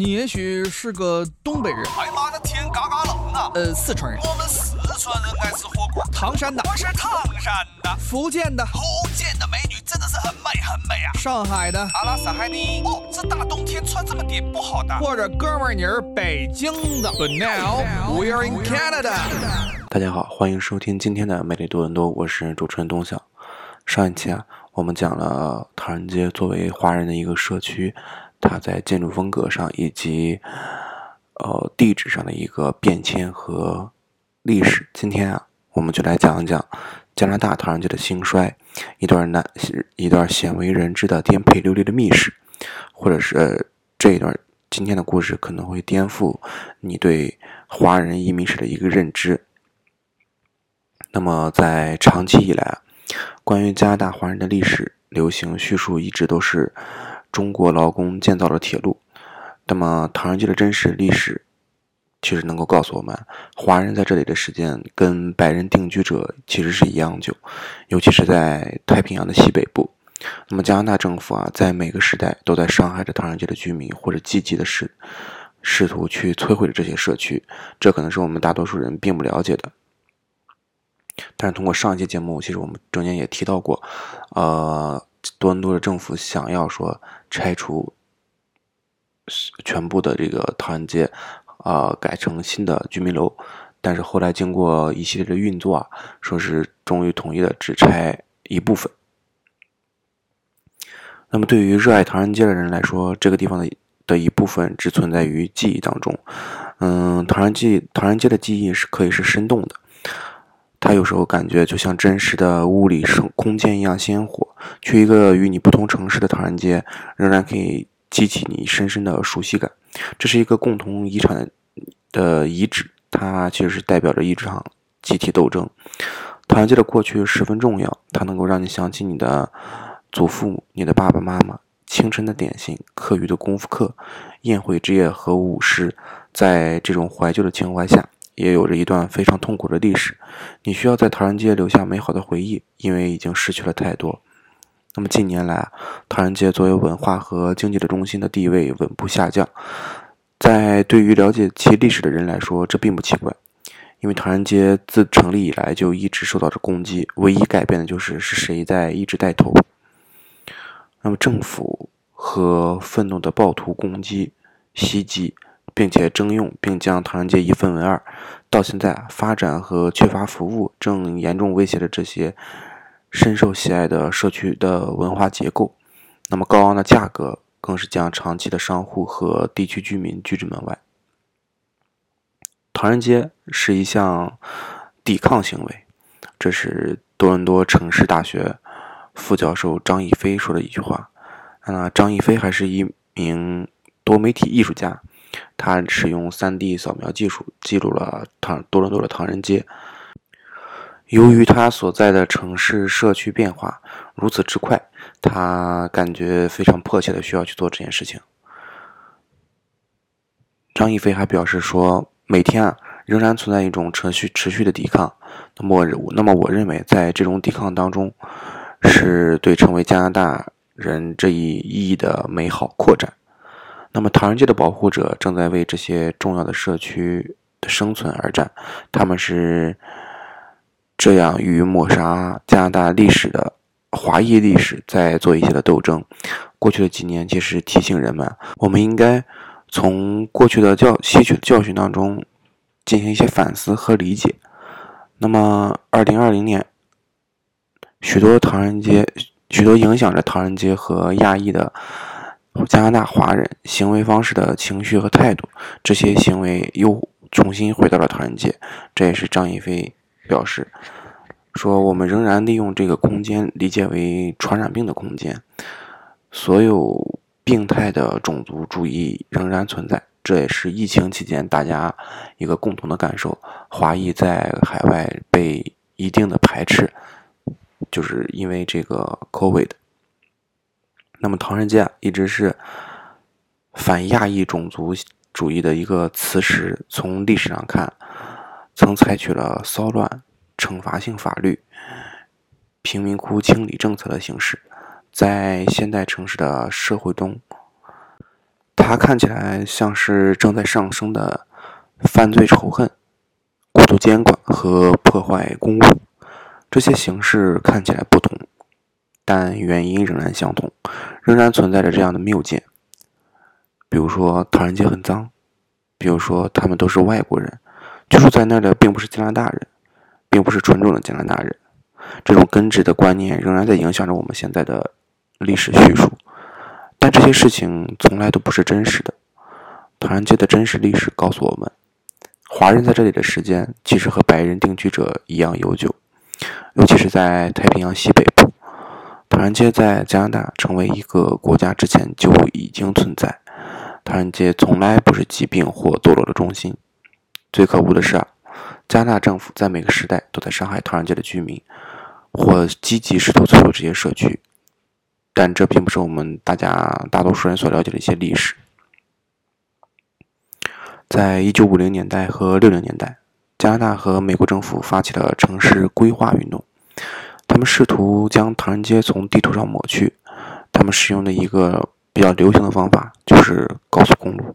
你也许是个东北人，哎妈的天嘎嘎冷啊！呃，四川人，我们四川人爱吃火锅。唐山的，我是唐山的，福建的，福建的美女真的是很美很美啊！上海的，阿拉斯海尼。哦，这大冬天穿这么点不好的。或者哥们儿你是北京的。But now we are in Canada。大家好，欢迎收听今天的美丽多伦多，我是主持人东晓。上一期啊，我们讲了唐人街作为华人的一个社区，它在建筑风格上以及呃地址上的一个变迁和历史。今天啊，我们就来讲一讲加拿大唐人街的兴衰，一段难一段鲜为人知的颠沛流离的秘史，或者是这一段今天的故事可能会颠覆你对华人移民史的一个认知。那么，在长期以来啊，关于加拿大华人的历史流行叙述一直都是中国劳工建造了铁路。那么，唐人街的真实历史其实能够告诉我们，华人在这里的时间跟白人定居者其实是一样久，尤其是在太平洋的西北部。那么，加拿大政府啊，在每个时代都在伤害着唐人街的居民，或者积极的试试图去摧毁这些社区。这可能是我们大多数人并不了解的。但是通过上一期节目，其实我们中间也提到过，呃，多伦多的政府想要说拆除全部的这个唐人街，啊，改成新的居民楼，但是后来经过一系列的运作啊，说是终于统一了只拆一部分。那么对于热爱唐人街的人来说，这个地方的的一部分只存在于记忆当中。嗯，唐人记唐人街的记忆是可以是生动的。它有时候感觉就像真实的物理生空间一样鲜活。去一个与你不同城市的唐人街，仍然可以激起你深深的熟悉感。这是一个共同遗产的遗址，它其实是代表着一场集体斗争。唐人街的过去十分重要，它能够让你想起你的祖父母、你的爸爸妈妈、清晨的点心、课余的功夫课、宴会之夜和舞狮。在这种怀旧的情怀下。也有着一段非常痛苦的历史，你需要在唐人街留下美好的回忆，因为已经失去了太多。那么近年来，唐人街作为文化和经济的中心的地位稳步下降。在对于了解其历史的人来说，这并不奇怪，因为唐人街自成立以来就一直受到着攻击，唯一改变的就是是谁在一直带头。那么政府和愤怒的暴徒攻击、袭击。并且征用并将唐人街一分为二，到现在发展和缺乏服务正严重威胁着这些深受喜爱的社区的文化结构。那么高昂的价格更是将长期的商户和地区居民拒之门外。唐人街是一项抵抗行为，这是多伦多城市大学副教授张一飞说的一句话。那张一飞还是一名多媒体艺术家。他使用 3D 扫描技术记录了唐多伦多的唐人街。由于他所在的城市社区变化如此之快，他感觉非常迫切的需要去做这件事情。张一飞还表示说，每天啊仍然存在一种持续持续的抵抗。那么，那么我认为在这种抵抗当中，是对成为加拿大人这一意义的美好扩展。那么，唐人街的保护者正在为这些重要的社区的生存而战。他们是这样与抹杀加拿大历史的华裔历史在做一些的斗争。过去的几年，其实提醒人们，我们应该从过去的教吸取的教训当中进行一些反思和理解。那么，二零二零年，许多唐人街，许多影响着唐人街和亚裔的。加拿大华人行为方式的情绪和态度，这些行为又重新回到了唐人街。这也是张一飞表示说：“我们仍然利用这个空间理解为传染病的空间，所有病态的种族主义仍然存在。这也是疫情期间大家一个共同的感受：华裔在海外被一定的排斥，就是因为这个 COVID。”那么，唐人街一直是反亚裔种族主义的一个磁石。从历史上看，曾采取了骚乱、惩罚性法律、贫民窟清理政策的形式，在现代城市的社会中，它看起来像是正在上升的犯罪仇恨、过度监管和破坏公物。这些形式看起来不同，但原因仍然相同，仍然存在着这样的谬见。比如说，唐人街很脏；比如说，他们都是外国人，居住在那儿的并不是加拿大人，并不是纯种的加拿大人。这种根植的观念仍然在影响着我们现在的历史叙述，但这些事情从来都不是真实的。唐人街的真实历史告诉我们，华人在这里的时间其实和白人定居者一样悠久。尤其是在太平洋西北唐人街在加拿大成为一个国家之前就已经存在。唐人街从来不是疾病或堕落的中心。最可恶的是啊，加拿大政府在每个时代都在伤害唐人街的居民，或积极试图摧毁这些社区。但这并不是我们大家大多数人所了解的一些历史。在一九五零年代和六零年代。加拿大和美国政府发起了城市规划运动，他们试图将唐人街从地图上抹去。他们使用的一个比较流行的方法就是高速公路。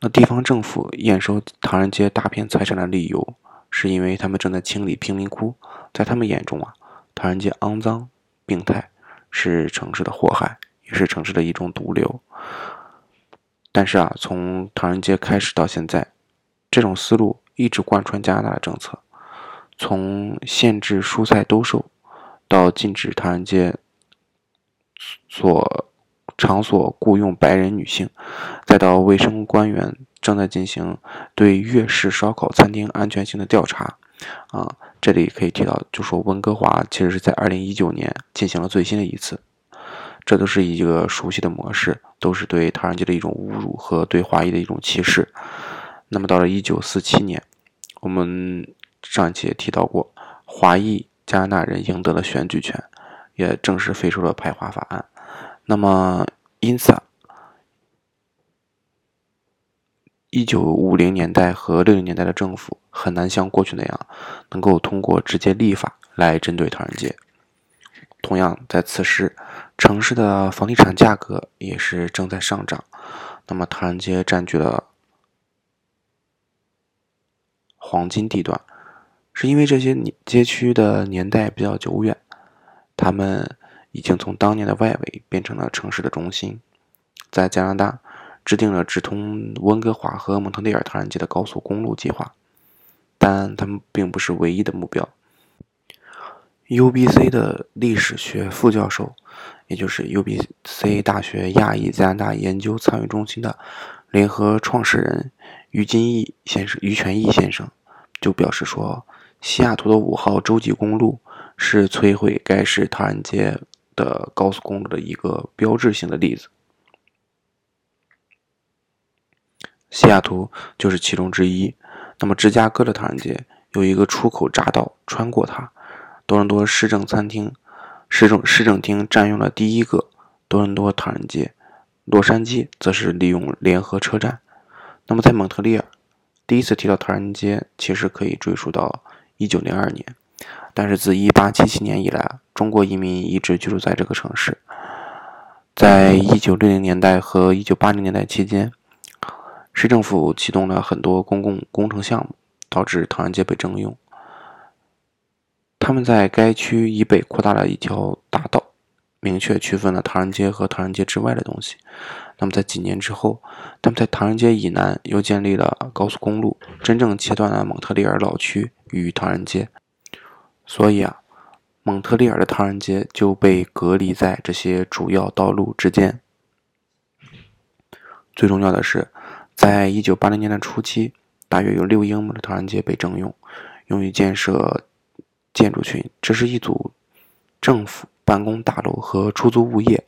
那地方政府验收唐人街大片财产的理由，是因为他们正在清理贫民窟。在他们眼中啊，唐人街肮脏、病态，是城市的祸害，也是城市的一种毒瘤。但是啊，从唐人街开始到现在，这种思路。一直贯穿加拿大的政策，从限制蔬菜兜售，到禁止唐人街所场所雇佣白人女性，再到卫生官员正在进行对粤式烧烤餐厅安全性的调查。啊，这里可以提到，就说温哥华其实是在二零一九年进行了最新的一次，这都是一个熟悉的模式，都是对唐人街的一种侮辱和对华裔的一种歧视。那么到了一九四七年，我们上一期也提到过，华裔加拿大人赢得了选举权，也正式废除了排华法案。那么因此啊，一九五零年代和六零年代的政府很难像过去那样，能够通过直接立法来针对唐人街。同样，在此时，城市的房地产价格也是正在上涨，那么唐人街占据了。黄金地段，是因为这些街区的年代比较久远，他们已经从当年的外围变成了城市的中心。在加拿大制定了直通温哥华和蒙特利尔唐人街的高速公路计划，但他们并不是唯一的目标。UBC 的历史学副教授，也就是 UBC 大学亚裔加拿大研究参与中心的联合创始人于金义先生、于全义先生。就表示说，西雅图的五号洲际公路是摧毁该市唐人街的高速公路的一个标志性的例子。西雅图就是其中之一。那么，芝加哥的唐人街有一个出口匝道穿过它。多伦多市政餐厅、市政市政厅占用了第一个多伦多唐人街。洛杉矶则是利用联合车站。那么，在蒙特利尔。第一次提到唐人街，其实可以追溯到一九零二年，但是自一八七七年以来，中国移民一直居住在这个城市。在一九六零年代和一九八零年代期间，市政府启动了很多公共工程项目，导致唐人街被征用。他们在该区以北扩大了一条大道，明确区分了唐人街和唐人街之外的东西。那么在几年之后，他们在唐人街以南又建立了高速公路，真正切断了蒙特利尔老区与唐人街。所以啊，蒙特利尔的唐人街就被隔离在这些主要道路之间。最重要的是，在一九八零年的初期，大约有六英亩的唐人街被征用，用于建设建筑群。这是一组政府办公大楼和出租物业。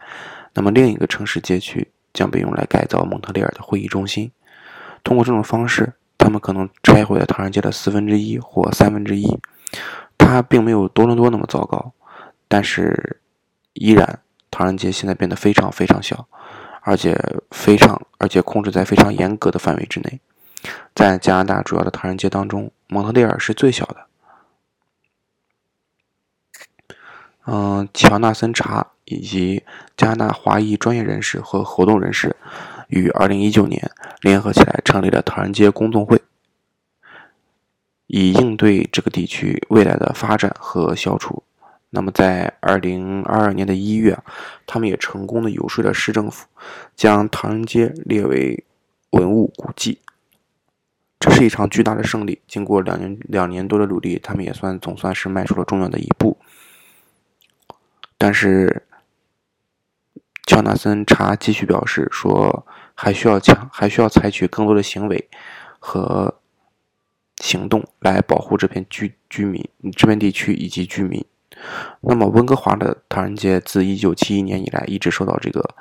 那么另一个城市街区。将被用来改造蒙特利尔的会议中心。通过这种方式，他们可能拆毁了唐人街的四分之一或三分之一。它并没有多伦多那么糟糕，但是依然，唐人街现在变得非常非常小，而且非常而且控制在非常严格的范围之内。在加拿大主要的唐人街当中，蒙特利尔是最小的。嗯，乔纳森·查以及加拿大华裔专业人士和活动人士，于2019年联合起来成立了唐人街公众会，以应对这个地区未来的发展和消除。那么，在2022年的一月，他们也成功的游说了市政府，将唐人街列为文物古迹。这是一场巨大的胜利。经过两年两年多的努力，他们也算总算是迈出了重要的一步。但是，乔纳森查继续表示说，还需要强，还需要采取更多的行为和行动来保护这片居居民、这片地区以及居民。那么，温哥华的唐人街自1971年以来一直受到这个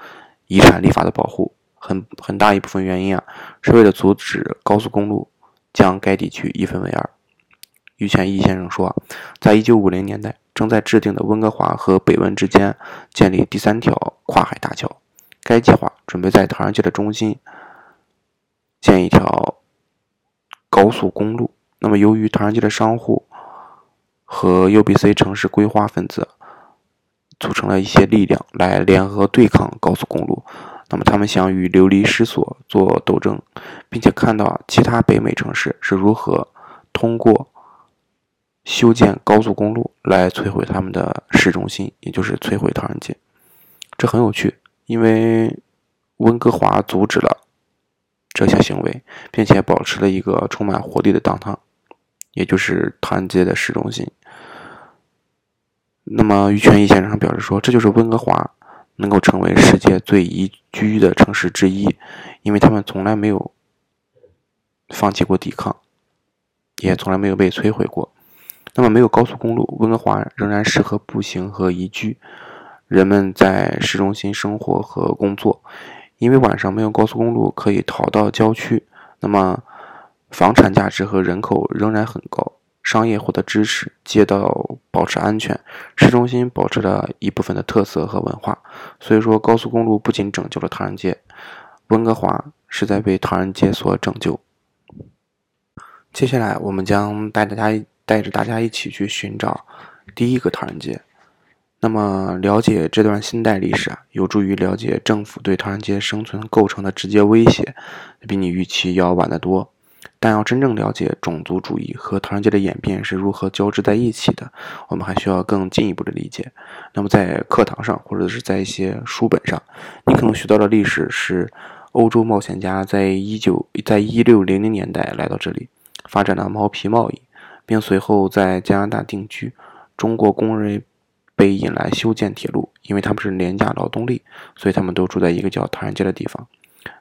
遗产立法的保护，很很大一部分原因啊，是为了阻止高速公路将该地区一分为二。于全义先生说，在1950年代。正在制定的温哥华和北温之间建立第三条跨海大桥，该计划准备在唐人街的中心建一条高速公路。那么，由于唐人街的商户和 UBC 城市规划分子组成了一些力量来联合对抗高速公路，那么他们想与流离失所做斗争，并且看到其他北美城市是如何通过。修建高速公路来摧毁他们的市中心，也就是摧毁唐人街。这很有趣，因为温哥华阻止了这些行为，并且保持了一个充满活力的当趟，也就是唐人街的市中心。那么，于权益先生表示说，这就是温哥华能够成为世界最宜居的城市之一，因为他们从来没有放弃过抵抗，也从来没有被摧毁过。那么没有高速公路，温哥华仍然适合步行和宜居。人们在市中心生活和工作，因为晚上没有高速公路可以逃到郊区。那么房产价值和人口仍然很高，商业获得支持，街道保持安全，市中心保持了一部分的特色和文化。所以说，高速公路不仅拯救了唐人街，温哥华是在被唐人街所拯救。接下来，我们将带大家。带着大家一起去寻找第一个唐人街。那么，了解这段新代历史啊，有助于了解政府对唐人街生存构成的直接威胁，比你预期要晚得多。但要真正了解种族主义和唐人街的演变是如何交织在一起的，我们还需要更进一步的理解。那么，在课堂上或者是在一些书本上，你可能学到的历史是欧洲冒险家在一九在一六零零年代来到这里，发展了毛皮贸易。并随后在加拿大定居。中国工人被引来修建铁路，因为他们是廉价劳动力，所以他们都住在一个叫唐人街的地方。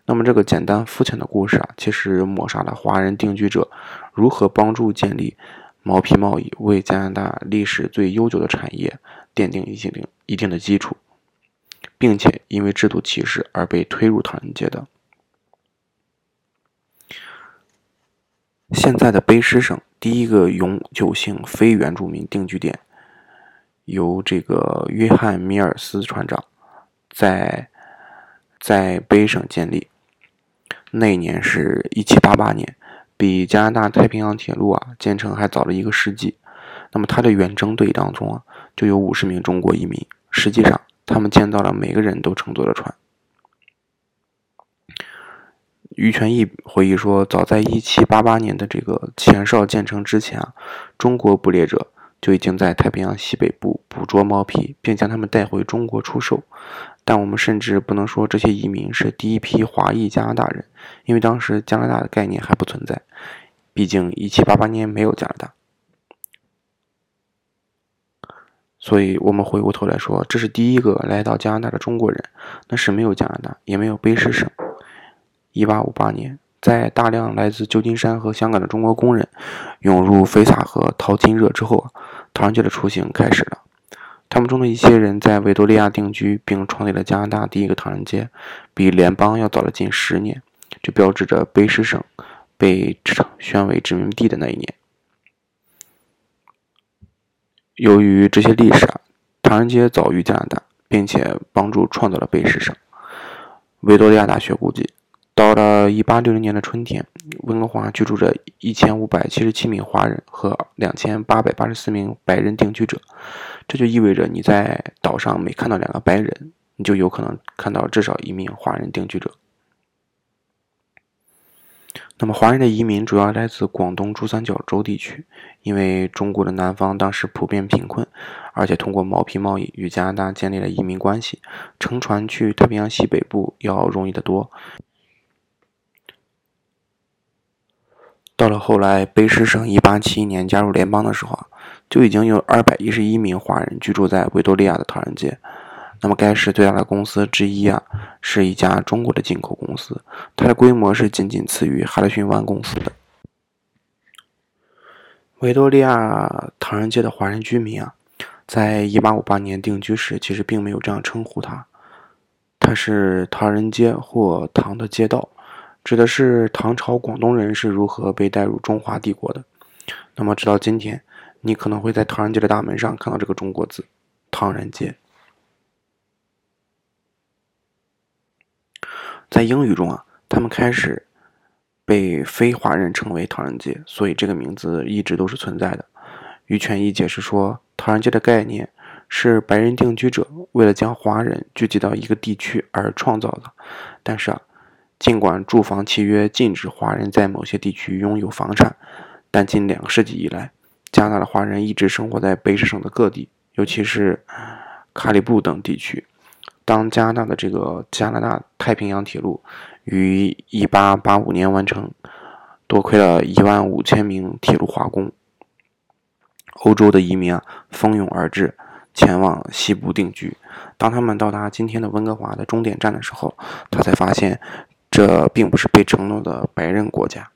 那么这个简单肤浅的故事啊，其实抹杀了华人定居者如何帮助建立毛皮贸易，为加拿大历史最悠久的产业奠定一定一定的基础，并且因为制度歧视而被推入唐人街的。现在的卑诗省第一个永久性非原住民定居点，由这个约翰米尔斯船长在在卑省建立。那年是一七八八年，比加拿大太平洋铁路啊建成还早了一个世纪。那么他的远征队当中啊，就有五十名中国移民。实际上，他们建造了每个人都乘坐的船。于全义回忆说，早在1788年的这个前哨建成之前啊，中国捕猎者就已经在太平洋西北部捕捉毛皮，并将它们带回中国出售。但我们甚至不能说这些移民是第一批华裔加拿大人，因为当时加拿大的概念还不存在，毕竟1788年没有加拿大。所以我们回过头来说，这是第一个来到加拿大的中国人，那是没有加拿大，也没有卑诗省。一八五八年，在大量来自旧金山和香港的中国工人涌入菲萨河淘金热之后，唐人街的雏形开始了。他们中的一些人在维多利亚定居，并创立了加拿大第一个唐人街，比联邦要早了近十年，就标志着卑诗省被选为殖民地的那一年。由于这些历史啊，唐人街早于加拿大，并且帮助创造了卑诗省。维多利亚大学估计。到了1860年的春天，温哥华居住着1577名华人和2884名白人定居者，这就意味着你在岛上每看到两个白人，你就有可能看到至少一名华人定居者。那么，华人的移民主要来自广东珠三角洲地区，因为中国的南方当时普遍贫困，而且通过毛皮贸易与加拿大建立了移民关系，乘船去太平洋西北部要容易得多。到了后来，卑诗省1871年加入联邦的时候啊，就已经有211名华人居住在维多利亚的唐人街。那么，该市最大的公司之一啊，是一家中国的进口公司，它的规模是仅仅次于哈德逊湾公司的。维多利亚唐人街的华人居民啊，在1858年定居时，其实并没有这样称呼它，它是唐人街或唐的街道，指的是唐朝广东人是如何被带入中华帝国的。那么，直到今天，你可能会在唐人街的大门上看到这个中国字“唐人街”。在英语中啊，他们开始被非华人称为唐人街，所以这个名字一直都是存在的。于权益解释说，唐人街的概念是白人定居者为了将华人聚集到一个地区而创造的。但是啊，尽管住房契约禁止华人在某些地区拥有房产，但近两个世纪以来，加拿大的华人一直生活在卑诗省的各地，尤其是卡里布等地区。当加拿大的这个加拿大太平洋铁路于1885年完成，多亏了一万五千名铁路华工，欧洲的移民啊蜂拥而至，前往西部定居。当他们到达今天的温哥华的终点站的时候，他才发现这并不是被承诺的白人国家。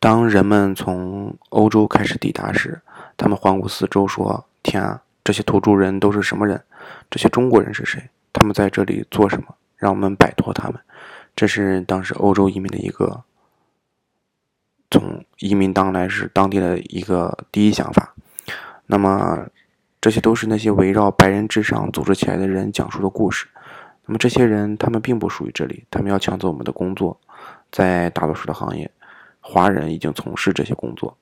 当人们从欧洲开始抵达时，他们环顾四周说：“天啊，这些土著人都是什么人？”这些中国人是谁？他们在这里做什么？让我们摆脱他们。这是当时欧洲移民的一个从移民当来是当地的一个第一想法。那么，这些都是那些围绕白人至上组织起来的人讲述的故事。那么，这些人他们并不属于这里，他们要抢走我们的工作。在大多数的行业，华人已经从事这些工作。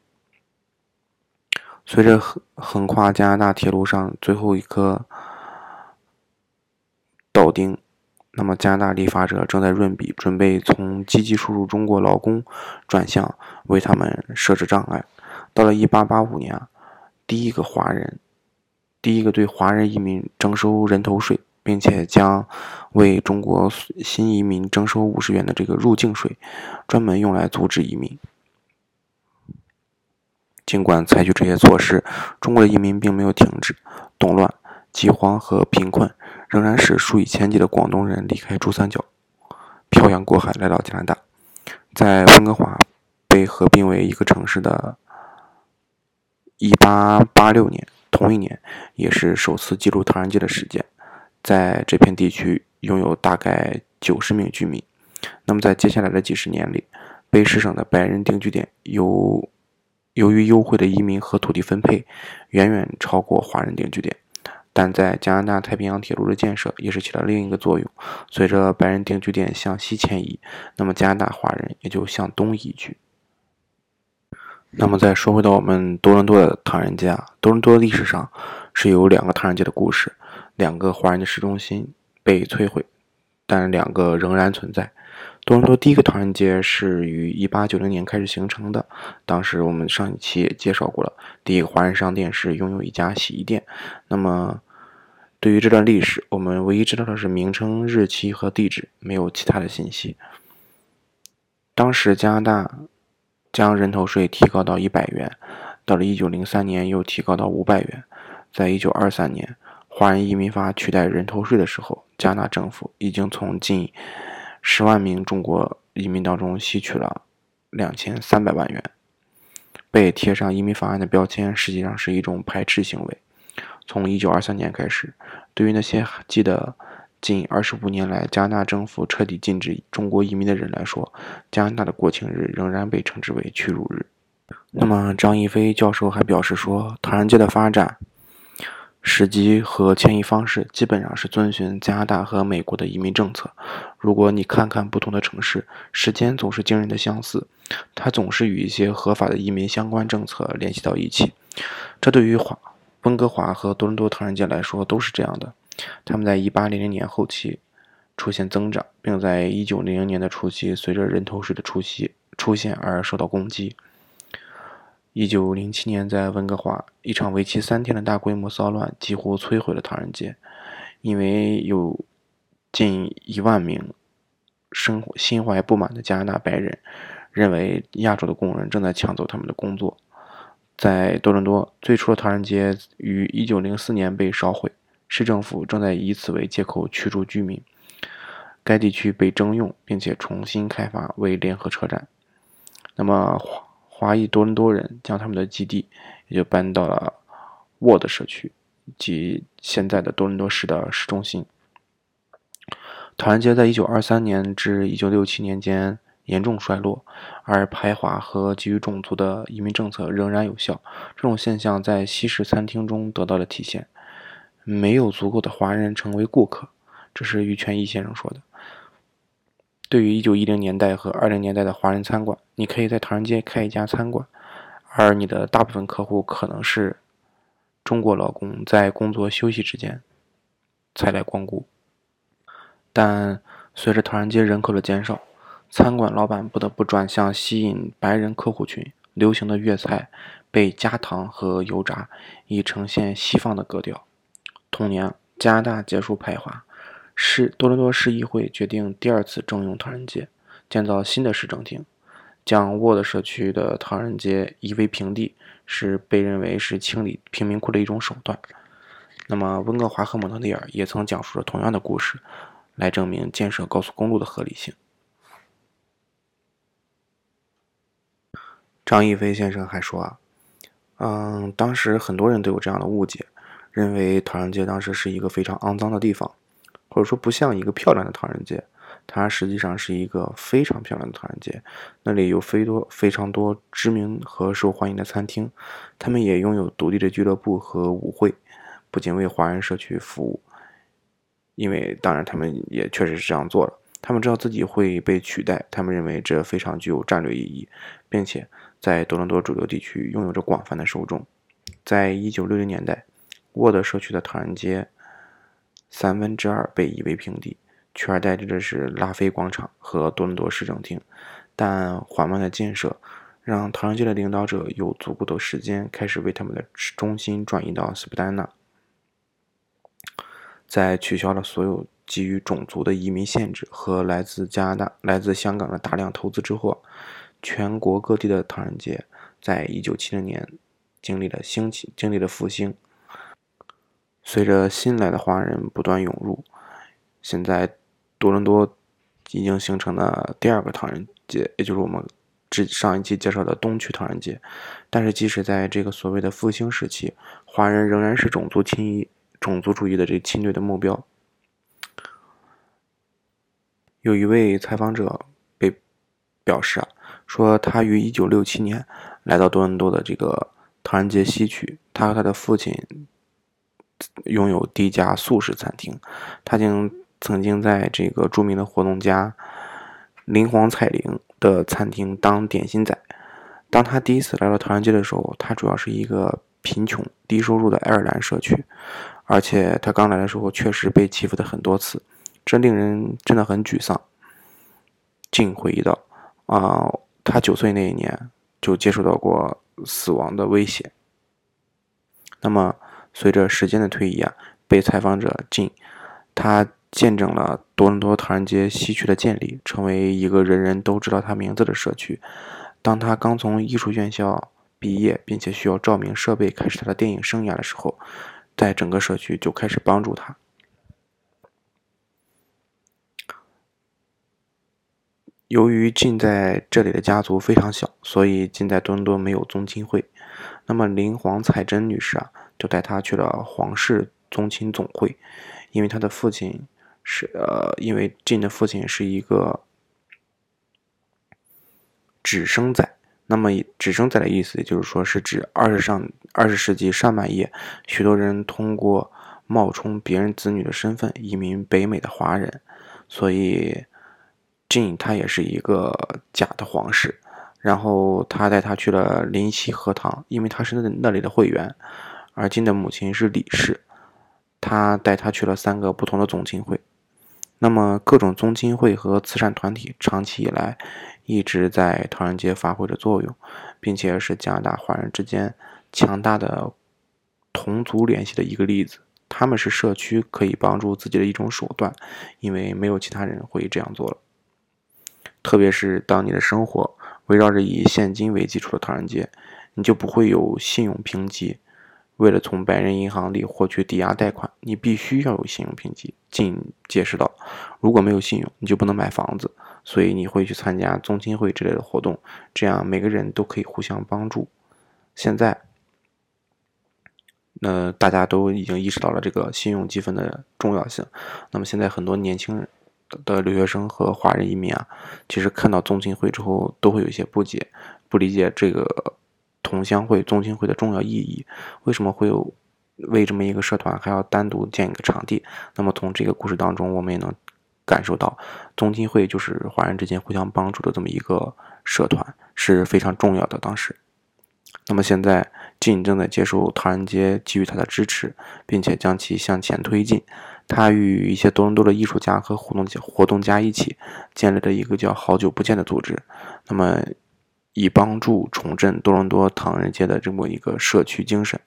随着横横跨加拿大铁路上最后一颗。道钉，那么加拿大立法者正在润笔，准备从积极输入中国劳工转向为他们设置障碍。到了1885年，第一个华人，第一个对华人移民征收人头税，并且将为中国新移民征收五十元的这个入境税，专门用来阻止移民。尽管采取这些措施，中国的移民并没有停止动乱。饥荒和贫困仍然使数以千计的广东人离开珠三角，漂洋过海来到加拿大。在温哥华被合并为一个城市的1886年，同一年也是首次记录唐人街的事件。在这片地区拥有大概九十名居民。那么在接下来的几十年里，卑诗省的白人定居点由由于优惠的移民和土地分配，远远超过华人定居点。但在加拿大太平洋铁路的建设也是起了另一个作用。随着白人定居点向西迁移，那么加拿大华人也就向东移居。那么再说回到我们多伦多的唐人街啊，多伦多历史上是有两个唐人街的故事，两个华人的市中心被摧毁，但两个仍然存在。多伦多第一个唐人街是于1890年开始形成的，当时我们上一期也介绍过了。第一个华人商店是拥有一家洗衣店。那么，对于这段历史，我们唯一知道的是名称、日期和地址，没有其他的信息。当时加拿大将人头税提高到一百元，到了1903年又提高到五百元，在1923年华人移民法取代人头税的时候，加拿大政府已经从近十万名中国移民当中吸取了两千三百万元，被贴上移民法案的标签，实际上是一种排斥行为。从一九二三年开始，对于那些记得近二十五年来加拿大政府彻底禁止中国移民的人来说，加拿大的国庆日仍然被称之为屈辱日。那么，张一飞教授还表示说，唐人街的发展时机和迁移方式基本上是遵循加拿大和美国的移民政策。如果你看看不同的城市，时间总是惊人的相似，它总是与一些合法的移民相关政策联系到一起。这对于华温哥华和多伦多唐人街来说都是这样的。他们在1800年后期出现增长，并在1900年的初期随着人头税的出席出现而受到攻击。一九零七年，在温哥华，一场为期三天的大规模骚乱几乎摧毁了唐人街，因为有近一万名生心怀不满的加拿大白人认为亚洲的工人正在抢走他们的工作。在多伦多，最初的唐人街于一九零四年被烧毁，市政府正在以此为借口驱逐居民。该地区被征用并且重新开发为联合车站。那么。华裔多伦多人将他们的基地也就搬到了沃德社区，及现在的多伦多市的市中心。唐人街在1923年至1967年间严重衰落，而排华和基于种族的移民政策仍然有效。这种现象在西式餐厅中得到了体现。没有足够的华人成为顾客，这是于全义先生说的。对于1910年代和20年代的华人餐馆，你可以在唐人街开一家餐馆，而你的大部分客户可能是中国劳工在工作休息之间才来光顾。但随着唐人街人口的减少，餐馆老板不得不转向吸引白人客户群。流行的粤菜被加糖和油炸，以呈现西方的格调。同年，加拿大结束排华。市多伦多市议会决定第二次征用唐人街，建造新的市政厅，将沃德社区的唐人街夷为平地，是被认为是清理贫民窟的一种手段。那么，温哥华和蒙特利尔也曾讲述了同样的故事，来证明建设高速公路的合理性。张一飞先生还说啊，嗯，当时很多人都有这样的误解，认为唐人街当时是一个非常肮脏的地方。或者说不像一个漂亮的唐人街，它实际上是一个非常漂亮的唐人街。那里有非多非常多知名和受欢迎的餐厅，他们也拥有独立的俱乐部和舞会，不仅为华人社区服务，因为当然他们也确实是这样做了。他们知道自己会被取代，他们认为这非常具有战略意义，并且在多伦多主流地区拥有着广泛的受众。在一九六零年代，沃德社区的唐人街。三分之二被夷为平地，取而代之的是拉菲广场和多伦多市政厅。但缓慢的建设让唐人街的领导者有足够的时间开始为他们的中心转移到斯普丹纳。在取消了所有基于种族的移民限制和来自加拿大、来自香港的大量投资之后，全国各地的唐人街在一九七零年经历了兴起，经历了复兴。随着新来的华人不断涌入，现在多伦多已经形成了第二个唐人街，也就是我们之上一期介绍的东区唐人街。但是，即使在这个所谓的复兴时期，华人仍然是种族亲一、种族主义的这侵略的目标。有一位采访者被表示啊，说他于1967年来到多伦多的这个唐人街西区，他和他的父亲。拥有第一家素食餐厅，他经曾经在这个著名的活动家林黄彩玲的餐厅当点心仔。当他第一次来到唐人街的时候，他主要是一个贫穷、低收入的爱尔兰社区，而且他刚来的时候确实被欺负的很多次，这令人真的很沮丧。静回忆道：“啊，他九岁那一年就接触到过死亡的威胁。”那么。随着时间的推移啊，被采访者进，他见证了多伦多唐人街西区的建立，成为一个人人都知道他名字的社区。当他刚从艺术院校毕业，并且需要照明设备开始他的电影生涯的时候，在整个社区就开始帮助他。由于近在这里的家族非常小，所以近在多伦多没有宗亲会。那么林黄彩珍女士啊。就带他去了皇室宗亲总会，因为他的父亲是呃，因为晋的父亲是一个只生仔，那么只生仔的意思，也就是说是指二十上二十世纪上半叶，许多人通过冒充别人子女的身份移民北美的华人，所以 Jane 他也是一个假的皇室。然后他带他去了林溪荷塘，因为他是那那里的会员，而金的母亲是李氏。他带他去了三个不同的宗亲会。那么各种宗亲会和慈善团体长期以来一直在唐人街发挥着作用，并且是加拿大华人之间强大的同族联系的一个例子。他们是社区可以帮助自己的一种手段，因为没有其他人会这样做了。特别是当你的生活。围绕着以现金为基础的唐人街，你就不会有信用评级。为了从白人银行里获取抵押贷款，你必须要有信用评级。进解释道：“如果没有信用，你就不能买房子。所以你会去参加宗亲会之类的活动，这样每个人都可以互相帮助。现在，那大家都已经意识到了这个信用积分的重要性。那么现在很多年轻人。”的留学生和华人移民啊，其实看到宗亲会之后，都会有一些不解，不理解这个同乡会、宗亲会的重要意义，为什么会有为这么一个社团还要单独建一个场地？那么从这个故事当中，我们也能感受到，宗亲会就是华人之间互相帮助的这么一个社团，是非常重要的。当时，那么现在，晋正在接受唐人街给予他的支持，并且将其向前推进。他与一些多伦多的艺术家和活动活动家一起建立了一个叫“好久不见”的组织，那么以帮助重振多伦多唐人街的这么一个社区精神。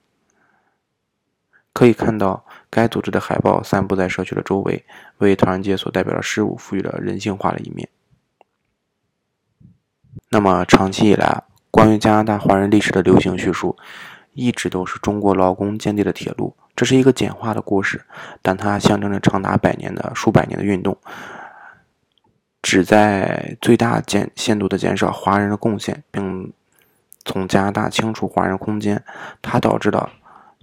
可以看到，该组织的海报散布在社区的周围，为唐人街所代表的事物赋予了人性化的一面。那么，长期以来，关于加拿大华人历史的流行叙述，一直都是中国劳工建立的铁路。这是一个简化的故事，但它象征着长达百年的数百年的运动，旨在最大减限度的减少华人的贡献，并从加拿大清除华人空间。它导致了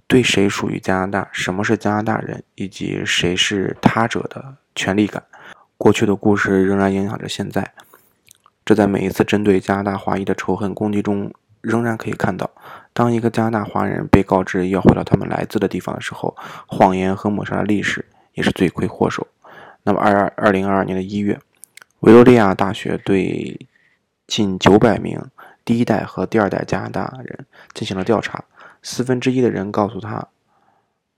对谁属于加拿大、什么是加拿大人以及谁是他者的权利感。过去的故事仍然影响着现在，这在每一次针对加拿大华裔的仇恨攻击中仍然可以看到。当一个加拿大华人被告知要回到他们来自的地方的时候，谎言和抹杀的历史也是罪魁祸首。那么，二二二零二二年的一月，维多利亚大学对近九百名第一代和第二代加拿大人进行了调查，四分之一的人告诉他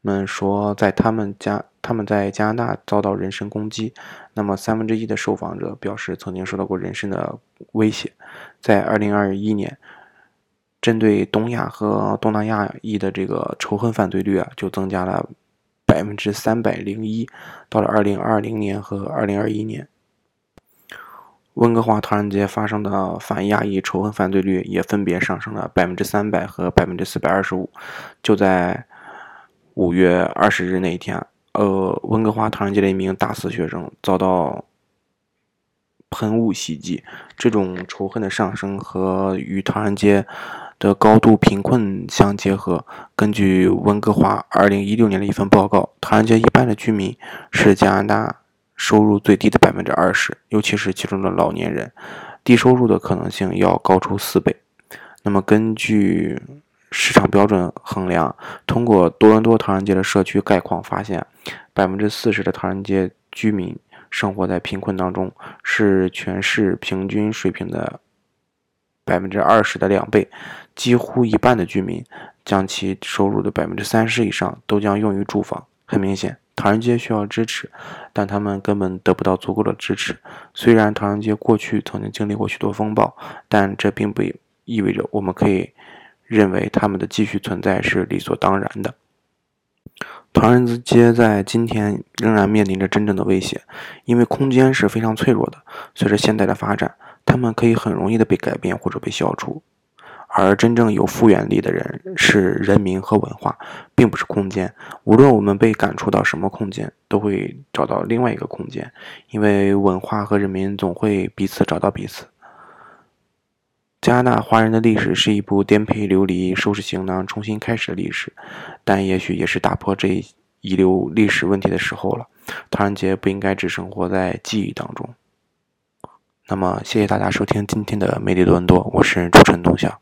们说，在他们家他们在加拿大遭到人身攻击。那么，三分之一的受访者表示曾经受到过人身的威胁。在二零二一年。针对东亚和东南亚裔的这个仇恨犯罪率啊，就增加了百分之三百零一。到了二零二零年和二零二一年，温哥华唐人街发生的反亚裔仇恨犯罪率也分别上升了百分之三百和百分之四百二十五。就在五月二十日那一天，呃，温哥华唐人街的一名大四学生遭到。喷雾袭击，这种仇恨的上升和与唐人街的高度贫困相结合。根据温哥华2016年的一份报告，唐人街一般的居民是加拿大收入最低的百分之二十，尤其是其中的老年人，低收入的可能性要高出四倍。那么，根据市场标准衡量，通过多伦多唐人街的社区概况发现，百分之四十的唐人街居民。生活在贫困当中，是全市平均水平的百分之二十的两倍。几乎一半的居民将其收入的百分之三十以上都将用于住房。很明显，唐人街需要支持，但他们根本得不到足够的支持。虽然唐人街过去曾经经历过许多风暴，但这并不意味着我们可以认为他们的继续存在是理所当然的。唐人街在今天仍然面临着真正的威胁，因为空间是非常脆弱的。随着现代的发展，他们可以很容易的被改变或者被消除。而真正有复原力的人是人民和文化，并不是空间。无论我们被赶出到什么空间，都会找到另外一个空间，因为文化和人民总会彼此找到彼此。加拿大华人的历史是一部颠沛流离、收拾行囊、重新开始的历史，但也许也是打破这一遗留历史问题的时候了。唐人街不应该只生活在记忆当中。那么，谢谢大家收听今天的魅力多伦多，我是主持人东晓。